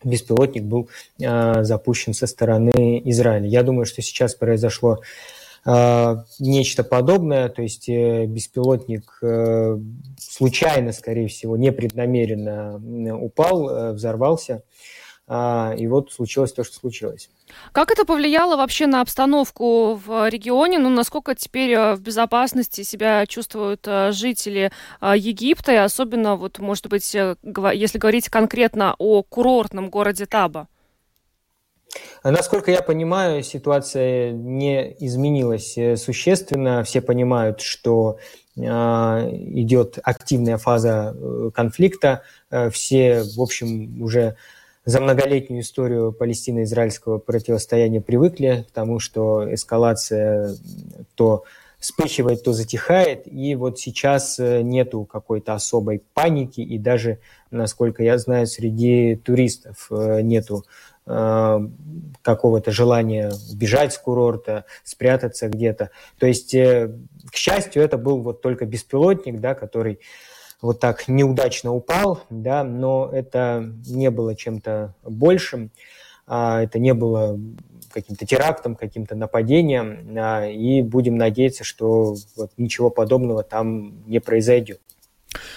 беспилотник был э, запущен со стороны Израиля. Я думаю, что сейчас произошло а, нечто подобное, то есть э, беспилотник э, случайно, скорее всего, непреднамеренно упал, э, взорвался, а, и вот случилось то, что случилось. Как это повлияло вообще на обстановку в регионе? Ну, насколько теперь в безопасности себя чувствуют жители Египта, и особенно, вот, может быть, если говорить конкретно о курортном городе Таба? Насколько я понимаю, ситуация не изменилась э, существенно. Все понимают, что а, идет активная фаза э, конфликта. Э, все, в общем, уже за многолетнюю историю палестино-израильского противостояния привыкли к тому, что эскалация то вспыхивает, то затихает. И вот сейчас нету какой-то особой паники, и даже, насколько я знаю, среди туристов нету Э, какого-то желания убежать с курорта, спрятаться где-то. То есть, э, к счастью, это был вот только беспилотник, да, который вот так неудачно упал, да, но это не было чем-то большим, а это не было каким-то терактом, каким-то нападением, а, и будем надеяться, что вот ничего подобного там не произойдет.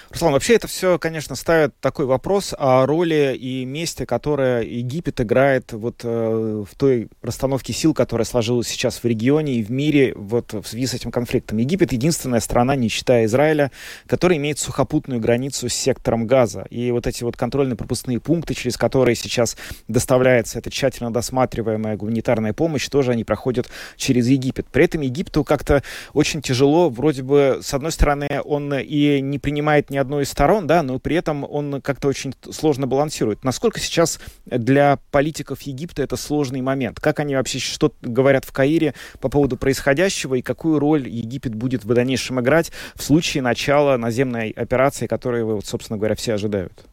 Руслан, вообще это все, конечно, ставит такой вопрос о роли и месте, которое Египет играет вот э, в той расстановке сил, которая сложилась сейчас в регионе и в мире вот в связи с этим конфликтом. Египет единственная страна, не считая Израиля, которая имеет сухопутную границу с сектором Газа. И вот эти вот контрольно-пропускные пункты, через которые сейчас доставляется эта тщательно досматриваемая гуманитарная помощь, тоже они проходят через Египет. При этом Египту как-то очень тяжело, вроде бы, с одной стороны, он и не принимает ни одной из сторон, да, но при этом он как-то очень сложно балансирует. Насколько сейчас для политиков Египта это сложный момент? Как они вообще что говорят в Каире по поводу происходящего и какую роль Египет будет в дальнейшем играть в случае начала наземной операции, которую, вот, собственно говоря, все ожидают?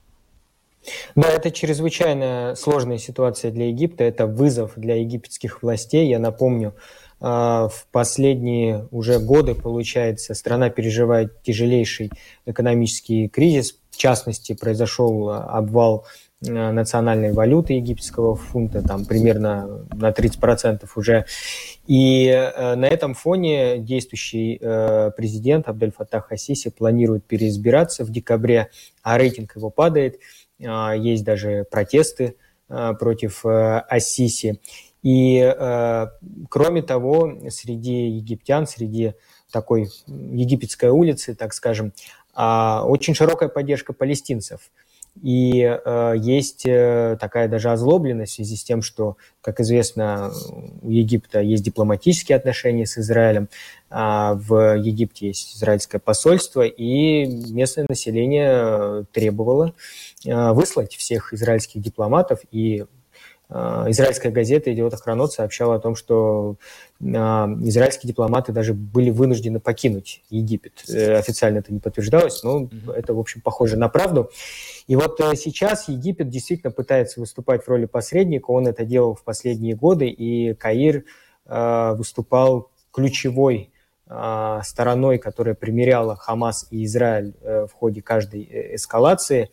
Да, это чрезвычайно сложная ситуация для Египта, это вызов для египетских властей. Я напомню, в последние уже годы, получается, страна переживает тяжелейший экономический кризис. В частности, произошел обвал а, национальной валюты египетского фунта, там примерно на 30% уже. И э, на этом фоне действующий э, президент Абдель Фаттах Хасиси планирует переизбираться в декабре, а рейтинг его падает. А, есть даже протесты против э, Ассиси. И э, кроме того, среди египтян, среди такой египетской улицы, так скажем, э, очень широкая поддержка палестинцев. И э, есть э, такая даже озлобленность в связи с тем, что, как известно, у Египта есть дипломатические отношения с Израилем, а в Египте есть израильское посольство, и местное население требовало э, выслать всех израильских дипломатов и израильская газета «Идиот Охранот» сообщала о том, что а, израильские дипломаты даже были вынуждены покинуть Египет. Э, официально это не подтверждалось, но это, в общем, похоже на правду. И вот э, сейчас Египет действительно пытается выступать в роли посредника. Он это делал в последние годы, и Каир а, выступал ключевой а, стороной, которая примеряла Хамас и Израиль э, в ходе каждой э, эскалации.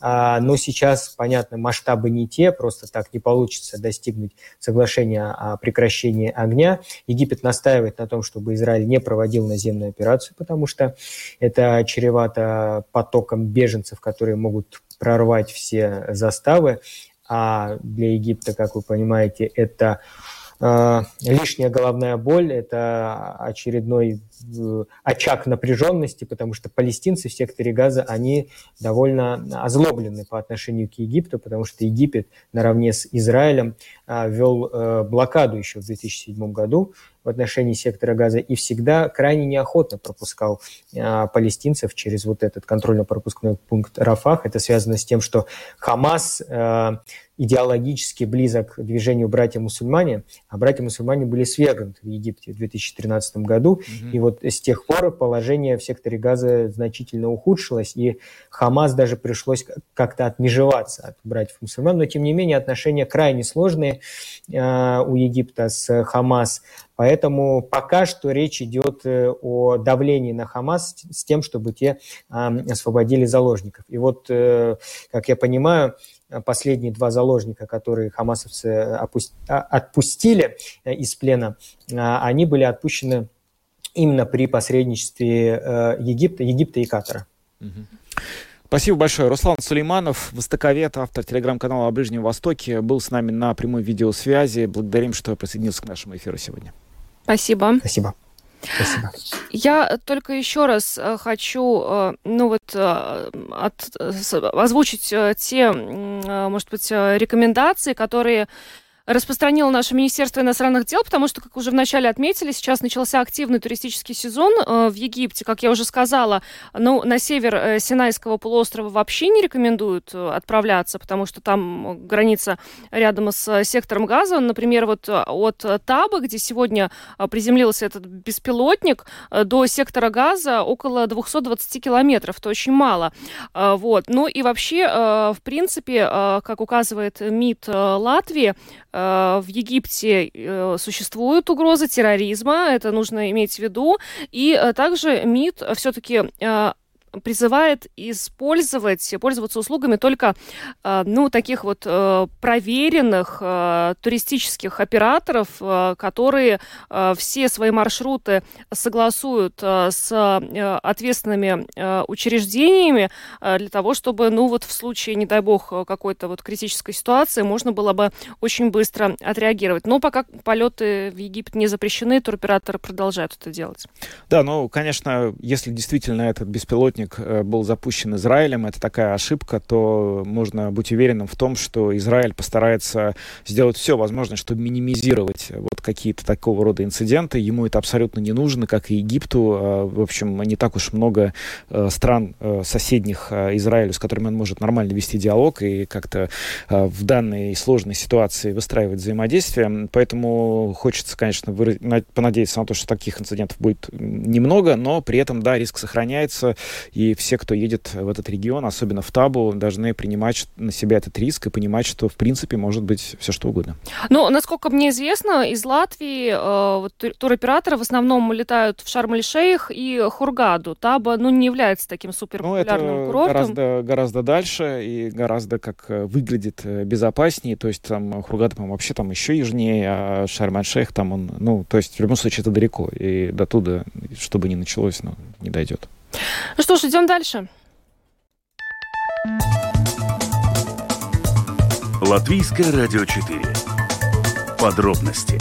А, но сейчас, понятно, масштабы не те, просто так не получится достигнуть соглашения о прекращении огня. Египет настаивает на том, чтобы Израиль не проводил наземную операцию, потому что это чревато потоком беженцев, которые могут прорвать все заставы. А для Египта, как вы понимаете, это лишняя головная боль, это очередной э, очаг напряженности, потому что палестинцы в секторе Газа, они довольно озлоблены по отношению к Египту, потому что Египет наравне с Израилем э, ввел э, блокаду еще в 2007 году в отношении сектора Газа и всегда крайне неохотно пропускал э, палестинцев через вот этот контрольно-пропускной пункт Рафах. Это связано с тем, что Хамас э, идеологически близок к движению братья-мусульмане, а братья-мусульмане были свергнуты в Египте в 2013 году, угу. и вот с тех пор положение в секторе Газа значительно ухудшилось, и Хамас даже пришлось как-то отмежеваться от братьев-мусульман, но тем не менее отношения крайне сложные э, у Египта с Хамас, Поэтому пока что речь идет э, о давлении на Хамас с тем, чтобы те освободили заложников. И вот, э, как я понимаю, последние два заложника, которые хамасовцы а, отпустили э, из плена, они были отпущены именно при посредничестве Египта, Египта и Катара. Спасибо большое. Руслан Сулейманов, востоковед, автор телеграм-канала о Ближнем Востоке, был с нами на прямой видеосвязи. Благодарим, что присоединился к нашему эфиру сегодня. Спасибо. Спасибо. Спасибо. Я только еще раз э, хочу, э, ну вот, э, от, озвучить те, может быть, рекомендации, которые распространило наше Министерство иностранных дел, потому что, как уже вначале отметили, сейчас начался активный туристический сезон э, в Египте. Как я уже сказала, ну, на север э, Синайского полуострова вообще не рекомендуют э, отправляться, потому что там граница рядом с сектором газа. Например, вот от Таба, где сегодня приземлился этот беспилотник, до сектора газа около 220 километров. Это очень мало. Вот. Ну и вообще, в принципе, как указывает МИД Латвии, в Египте э, существует угроза терроризма, это нужно иметь в виду. И э, также МИД все-таки призывает использовать, пользоваться услугами только, э, ну, таких вот э, проверенных э, туристических операторов, которые все свои маршруты согласуют с ответственными учреждениями для того, чтобы, ну, вот в случае, не дай бог, какой-то вот критической ситуации можно было бы очень быстро отреагировать. Но пока полеты в Египет не запрещены, туроператоры продолжают это делать. Да, ну, конечно, если действительно этот беспилотник спутник э, был запущен Израилем, это такая ошибка, то можно быть уверенным в том, что Израиль постарается сделать все возможное, чтобы минимизировать вот какие-то такого рода инциденты. Ему это абсолютно не нужно, как и Египту. А, в общем, не так уж много э, стран э, соседних Израилю, с которыми он может нормально вести диалог и как-то в данной сложной ситуации выстраивать взаимодействие. Поэтому хочется, конечно, понадеяться на то, что таких инцидентов будет немного, но при этом, да, риск сохраняется. И все, кто едет в этот регион, особенно в Табу, должны принимать на себя этот риск и понимать, что в принципе может быть все что угодно. Ну, насколько мне известно, из Латвии э, вот, туроператоры в основном летают в Шарм-эль-Шейх и Хургаду. Таба, ну, не является таким суперпопулярным ну, это курортом. Гораздо, гораздо дальше и гораздо как э, выглядит э, безопаснее. То есть там Хургада, по-моему, вообще там еще южнее, а Шарм-эль-Шейх там он, ну, то есть в любом случае это далеко. И до туда, чтобы не началось, ну, не дойдет. Ну что ж, идем дальше. Латвийское радио 4. Подробности.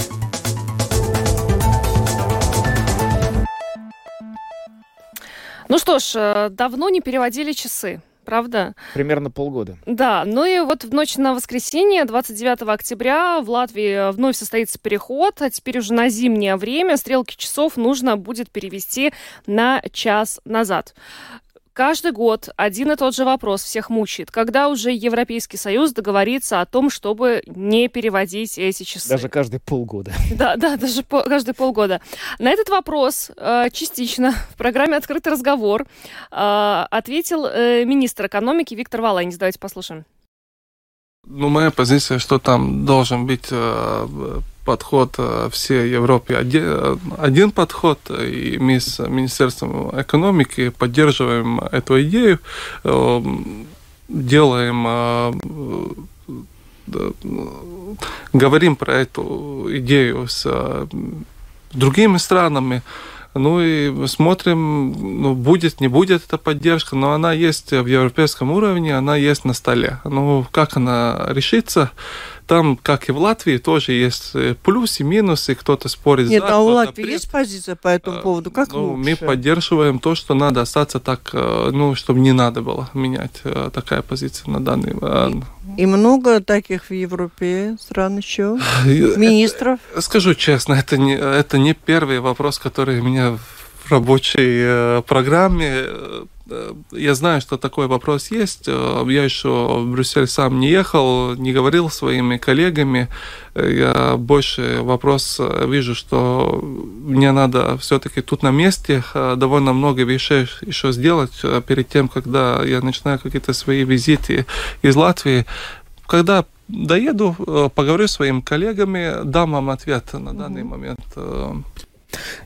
Ну что ж, э, давно не переводили часы правда? Примерно полгода. Да, ну и вот в ночь на воскресенье, 29 октября, в Латвии вновь состоится переход, а теперь уже на зимнее время стрелки часов нужно будет перевести на час назад. Каждый год один и тот же вопрос всех мучает. Когда уже Европейский Союз договорится о том, чтобы не переводить эти часы? Даже каждые полгода. Да, да, даже по, каждые полгода. На этот вопрос э, частично в программе «Открытый разговор» э, ответил э, министр экономики Виктор Валайнис. Давайте послушаем. Ну, моя позиция, что там должен быть э, подход э, всей Европе один, один подход, и мы с Министерством экономики поддерживаем эту идею, э, делаем э, говорим про эту идею с другими странами, ну и смотрим, ну, будет, не будет эта поддержка, но она есть в европейском уровне, она есть на столе. Ну, как она решится, там, как и в Латвии, тоже есть плюсы, минусы, кто-то спорит Нет, за, а у Латвии против. есть позиция по этому поводу? Как ну, лучше? мы поддерживаем то, что надо остаться так, ну, чтобы не надо было менять такая позиция на данный момент. И много таких в Европе стран еще? Министров? Скажу честно, это не, это не первый вопрос, который меня в рабочей э, программе. Э, я знаю, что такой вопрос есть. Э, Я еще в Брюссель сам не ехал, не говорил с своими коллегами. Я больше вопрос вижу, что мне надо все-таки тут на месте довольно много вещей еще сделать перед тем, когда я начинаю какие-то свои визиты из Латвии. Когда доеду, поговорю с своими коллегами, дам вам ответ на данный момент.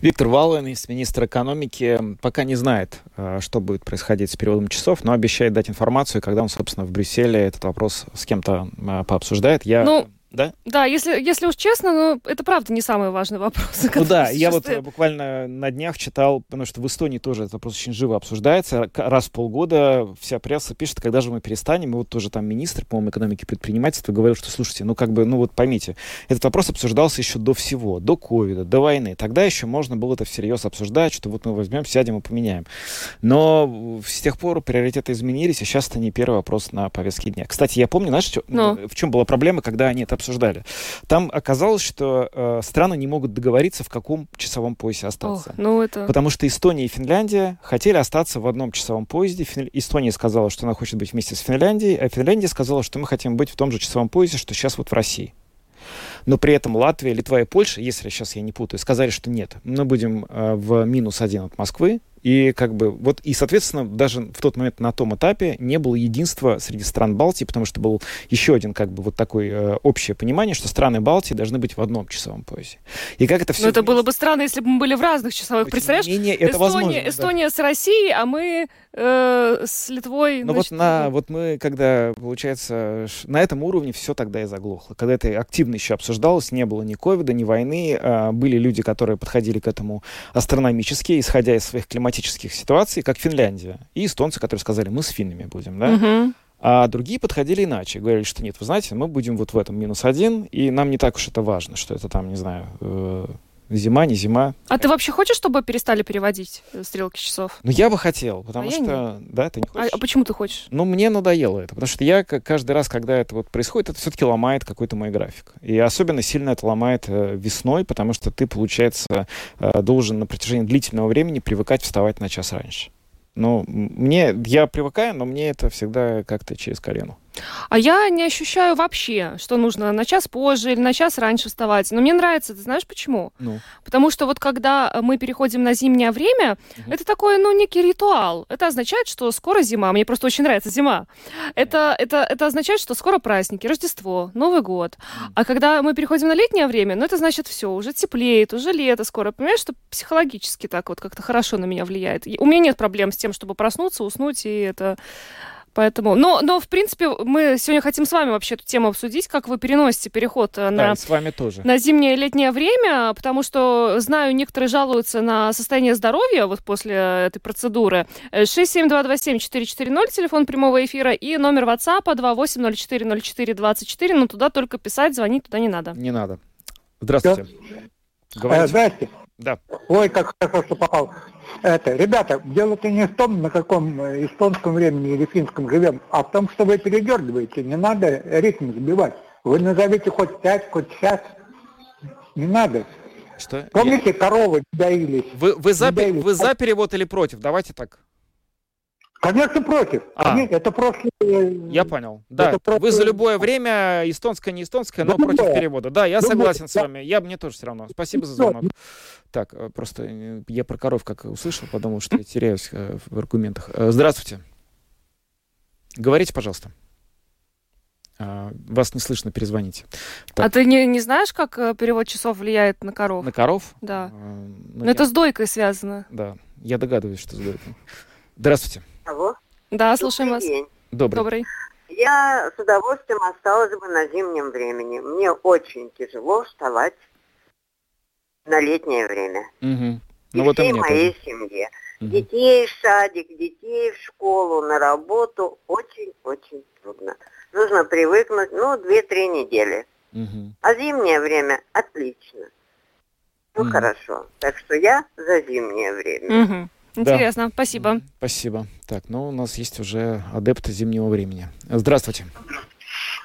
Виктор Валуинис, министр экономики, пока не знает, что будет происходить с переводом часов, но обещает дать информацию, когда он, собственно, в Брюсселе этот вопрос с кем-то пообсуждает. Я... Ну, да? Да, если, если уж честно, ну, это правда не самый важный вопрос. Ну да, я вот буквально на днях читал, потому что в Эстонии тоже этот вопрос очень живо обсуждается. Раз в полгода вся пресса пишет, когда же мы перестанем. И вот тоже там министр, по-моему, экономики и предпринимательства говорил, что, слушайте, ну как бы, ну вот поймите, этот вопрос обсуждался еще до всего, до ковида, до войны. Тогда еще можно было это всерьез обсуждать, что вот мы возьмем, сядем и поменяем. Но с тех пор приоритеты изменились, и сейчас это не первый вопрос на повестке дня. Кстати, я помню, знаешь, Но. в чем была проблема, когда они это обсуждали. Там оказалось, что э, страны не могут договориться, в каком часовом поясе остаться. Ох, ну это... Потому что Эстония и Финляндия хотели остаться в одном часовом поезде. Фин... Эстония сказала, что она хочет быть вместе с Финляндией, а Финляндия сказала, что мы хотим быть в том же часовом поясе, что сейчас вот в России. Но при этом Латвия, Литва и Польша, если сейчас я не путаю, сказали, что нет, мы будем э, в минус один от Москвы, и как бы вот, и, соответственно, даже в тот момент на том этапе не было единства среди стран Балтии, потому что был еще один как бы вот такое э, общее понимание, что страны Балтии должны быть в одном часовом поясе. И как это все... Но это было бы странно, если бы мы были в разных часовых. Тем Представляешь? не менее, это Эстония, возможно, да. Эстония с Россией, а мы э, с Литвой. Значит, вот, на, вот мы, когда, получается, на этом уровне все тогда и заглохло. Когда это активно еще обсуждалось, не было ни ковида, ни войны, а, были люди, которые подходили к этому астрономически, исходя из своих климатических ситуаций, как Финляндия, и эстонцы, которые сказали, мы с финнами будем, да? Мгм. А другие подходили иначе, говорили, что нет, вы знаете, мы будем вот в этом минус один, и нам не так уж это важно, что это там, не знаю, э, зима, не зима. А ты вообще хочешь, чтобы перестали переводить э, стрелки часов? Ну, я бы хотел, потому А что... Да, ты не А, хочешь? а почему ты хочешь? Ну, мне надоело это, потому что я каждый раз, когда это вот происходит, это все-таки ломает какой-то мой график. И особенно сильно это ломает э, весной, потому что ты, получается, э, должен на протяжении длительного времени привыкать вставать на час раньше. Ну, мне, я привыкаю, но мне это всегда как-то через колену. А я не ощущаю вообще, что нужно на час позже или на час раньше вставать. Но мне нравится, ты знаешь почему? Ну, Потому что вот когда мы переходим на зимнее время, Мгм. это такой, ну, некий ритуал. Это означает, что скоро зима. Мне просто очень нравится зима. Это, это, это означает, что скоро праздники, Рождество, Новый год. А когда мы переходим на летнее время, ну, это значит все, уже теплеет, уже лето скоро. Понимаешь, что психологически так вот как-то хорошо на меня влияет. У меня нет проблем с тем, чтобы проснуться, уснуть, и это... Поэтому, но, но, в принципе, мы сегодня хотим с вами вообще эту тему обсудить, как вы переносите переход э, да, на и с вами тоже. на зимнее и летнее время, потому что, знаю, некоторые жалуются на состояние здоровья вот после этой процедуры. Э, 67227-440, телефон прямого эфира, и номер WhatsApp 28040424, но туда только писать, звонить туда не надо. Не надо. Здравствуйте. Э, Говорите. Здрасте. Да. Ой, как хорошо, что попал. Это, ребята, дело-то не в том, на каком э, эстонском времени или финском живем, а в том, что вы передергиваете. Не надо ритм сбивать. Вы назовите хоть пять, хоть час. Не надо. Что? Помните, коровы доились? Вы, вы, за, доились. вы за перевод или против? Давайте так. Конечно, против. А. Это прошлое... э, Я понял. Да, Это просто- вы за любое время, эстонское, не эстонское, но Да против любое. перевода. Да, я Любое, согласен с да. вами. Я мне тоже все равно. Спасибо за звонок. Так, э, просто э, я про коров как услышал, подумал, что я теряюсь в аргументах. Здравствуйте. Говорите, пожалуйста. А, Вас не слышно, перезвоните. Так. А ты не, не знаешь, как перевод часов влияет на коров? На коров? Да. Э, ну, Но я- это с дойкой связано. Да, я догадываюсь, что с дойкой. Здравствуйте. Алло. Да, слушаем вас. Добрый день. Добрый. Добрый. Я с удовольствием осталась бы на зимнем времени. Мне очень тяжело вставать на летнее время. Мгм. Ну и вот всей моей тоже. семье. Мгм. Детей в садик, детей в школу, на работу очень-очень трудно. Нужно привыкнуть, ну, две-три недели. Угу. А зимнее время отлично. Ну, угу. хорошо. Так что я за зимнее время. Угу. Интересно, да. спасибо. Спасибо. Так, ну у нас есть уже адепты зимнего времени. Здравствуйте.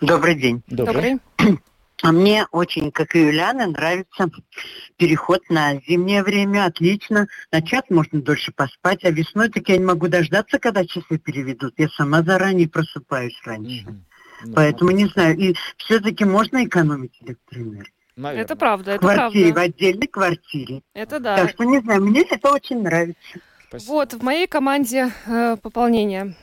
Добрый день. Добрый. А мне очень, как и Юлиана, нравится переход на зимнее время. Отлично. На час можно дольше поспать, а весной так я не могу дождаться, когда часы переведут. Я сама заранее просыпаюсь раньше. Угу. Поэтому не знаю. И все-таки можно экономить электроэнергию. Наверное. Это правда, это в квартире, правда. в отдельной квартире. Это да. Так что не знаю, мне это очень нравится. Спасибо. Вот, в моей команде э, пополнение.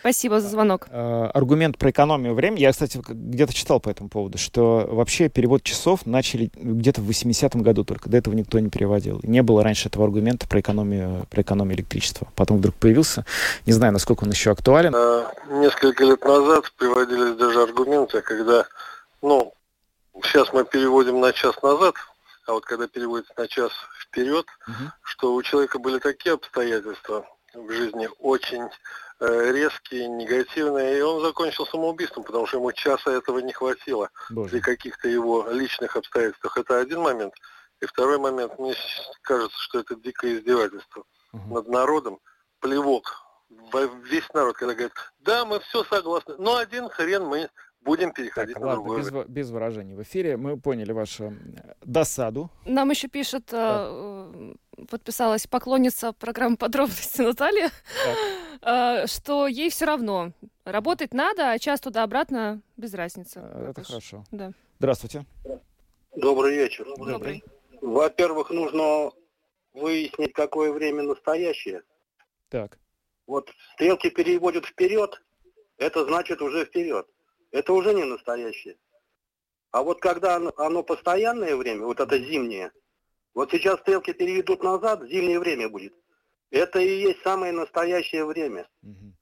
Спасибо за звонок. Э, аргумент про экономию времени. Я, кстати, где-то читал по этому поводу, что вообще перевод часов начали где-то в 80-м году только. До этого никто не переводил. Не было раньше этого аргумента про экономию, про экономию электричества. Потом вдруг появился. Не знаю, насколько он еще актуален. А, несколько лет назад приводились даже аргументы, когда, ну, сейчас мы переводим на час назад, а вот когда переводится на час вперед, угу. что у человека были такие обстоятельства в жизни очень э, резкие, негативные, и он закончил самоубийством, потому что ему часа этого не хватило Боже. при каких-то его личных обстоятельствах. Это один момент. И второй момент, мне кажется, что это дикое издевательство угу. над народом, плевок весь народ, когда говорит, да, мы все согласны, но один хрен мы будем переходить так, на ладно, другой. Без, без выражений в эфире. Мы поняли вашу досаду. Нам еще пишет, да. э, подписалась поклонница программы подробности Наталья, э, что ей все равно. Работать надо, а час туда-обратно без разницы. Э, это хорошо. Да. Здравствуйте. Добрый вечер. Добрый. Во-первых, нужно выяснить, какое время настоящее. Так. Вот стрелки переводят вперед, это значит уже вперед это уже не настоящее. А вот когда оно, оно постоянное время, вот это зимнее, вот сейчас стрелки переведут назад, зимнее время будет. Это и есть самое настоящее время, угу.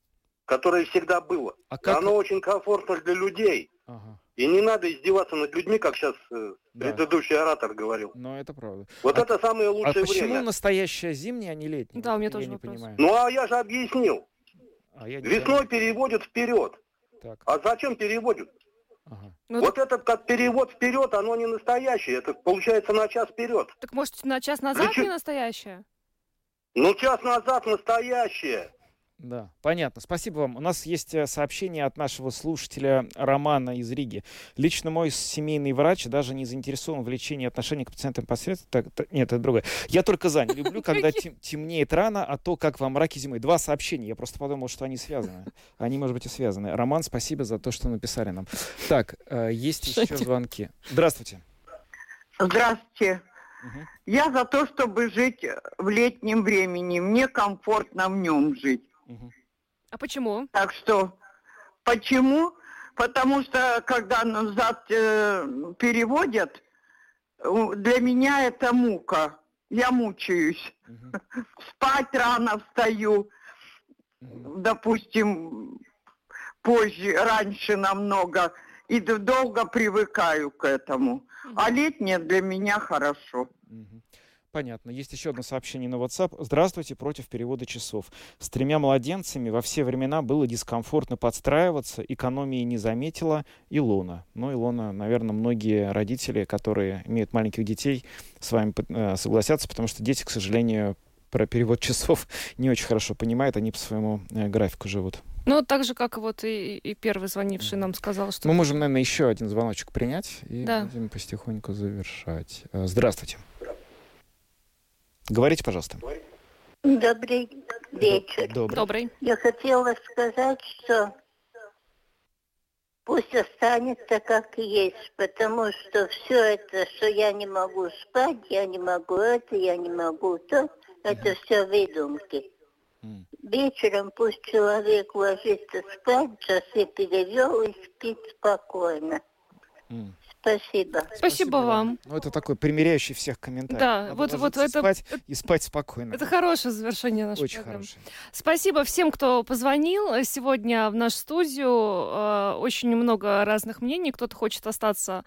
которое всегда было. А как... Оно очень комфортно для людей. Ага. И не надо издеваться над людьми, как сейчас э, да. предыдущий оратор говорил. Но это правда. Вот а, это самое лучшее время. А почему время. настоящее зимнее, а не летнее? Да, у меня тоже не вопрос. понимаю. Ну а я же объяснил. А я Весной знаю. переводят вперед. Так. А зачем переводят? Ага. Ну, вот так... это как перевод вперед, оно не настоящее. Это получается на час вперед. Так может на час назад Причем... не настоящее? Ну час назад настоящее. Да, понятно. Спасибо вам. У нас есть э, сообщение от нашего слушателя Романа из Риги. Лично мой семейный врач даже не заинтересован в лечении отношений к пациентам посредством... Так, так, нет, это другое. Я только за. Не люблю, когда темнеет рано, а то, как во мраке зимой. Два сообщения. Я просто подумал, что они связаны. Они, может быть, и связаны. Роман, спасибо за то, что написали нам. Так, э, есть еще звонки. Здравствуйте. Здравствуйте. Угу. Я за то, чтобы жить в летнем времени. Мне комфортно в нем жить. А почему? Так что, почему? Потому что, когда назад э, переводят, для меня это мука. Я мучаюсь. Угу. Спать рано встаю. Угу. Допустим, позже, раньше намного. И долго привыкаю к этому. Угу. А летнее для меня хорошо. Угу. Понятно. Есть еще одно сообщение на WhatsApp. Здравствуйте, против перевода часов. С тремя младенцами во все времена было дискомфортно подстраиваться, экономии не заметила Илона. Ну, Илона, наверное, многие родители, которые имеют маленьких детей, с вами э, согласятся, потому что дети, к сожалению, про перевод часов не очень хорошо понимают, они по своему э, графику живут. Ну, так же, как вот и, и первый звонивший нам сказал, что... Мы можем, наверное, еще один звоночек принять и да. будем потихоньку завершать. Э, здравствуйте. Говорите, пожалуйста. Добрый вечер. Добрый. Добрый. Я хотела сказать, что пусть останется как есть, потому что все это, что я не могу спать, я не могу это, я не могу то, это все выдумки. Вечером пусть человек ложится спать, часы перевел и спит спокойно. Спасибо. Спасибо, Спасибо вам. Ну, это такой примеряющий всех комментарий. Да, Надо вот, вот это... Спать и спать спокойно. Это хорошее завершение нашей Очень программы. хорошее. Спасибо всем, кто позвонил сегодня в нашу студию. Э, очень много разных мнений. Кто-то хочет остаться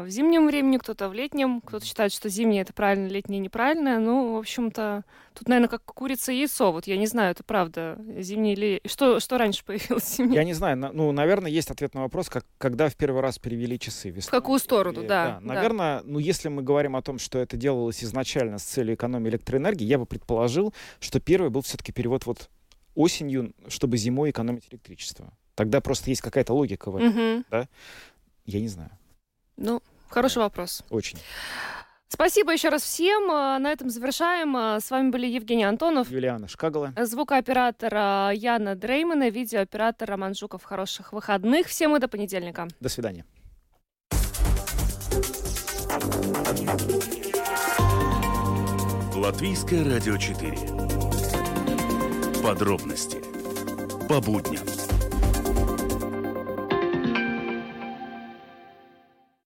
в зимнем времени, кто-то в летнем, кто-то считает, что зимнее это правильно, летнее неправильно. Ну, в общем-то, тут, наверное, как курица и яйцо. Вот я не знаю, это правда, зимнее или... Что, что раньше появилось зимнее? Я не знаю, ну, наверное, есть ответ на вопрос, как, когда в первый раз перевели часы. Весной, в какую сторону, или... да, да. Наверное, да. ну, если мы говорим о том, что это делалось изначально с целью экономии электроэнергии, я бы предположил, что первый был все-таки перевод вот осенью, чтобы зимой экономить электричество. Тогда просто есть какая-то логика в этом, угу. да? Я не знаю. Ну, хороший да. вопрос. Очень. Спасибо еще раз всем. А, на этом завершаем. А, с вами были Евгений Антонов. Юлиана Шкагала. Звукооператор Яна Дреймана. Видеооператор Роман Жуков. Хороших выходных. Всем и до понедельника. До свидания. Латвийское радио 4. Подробности по будням.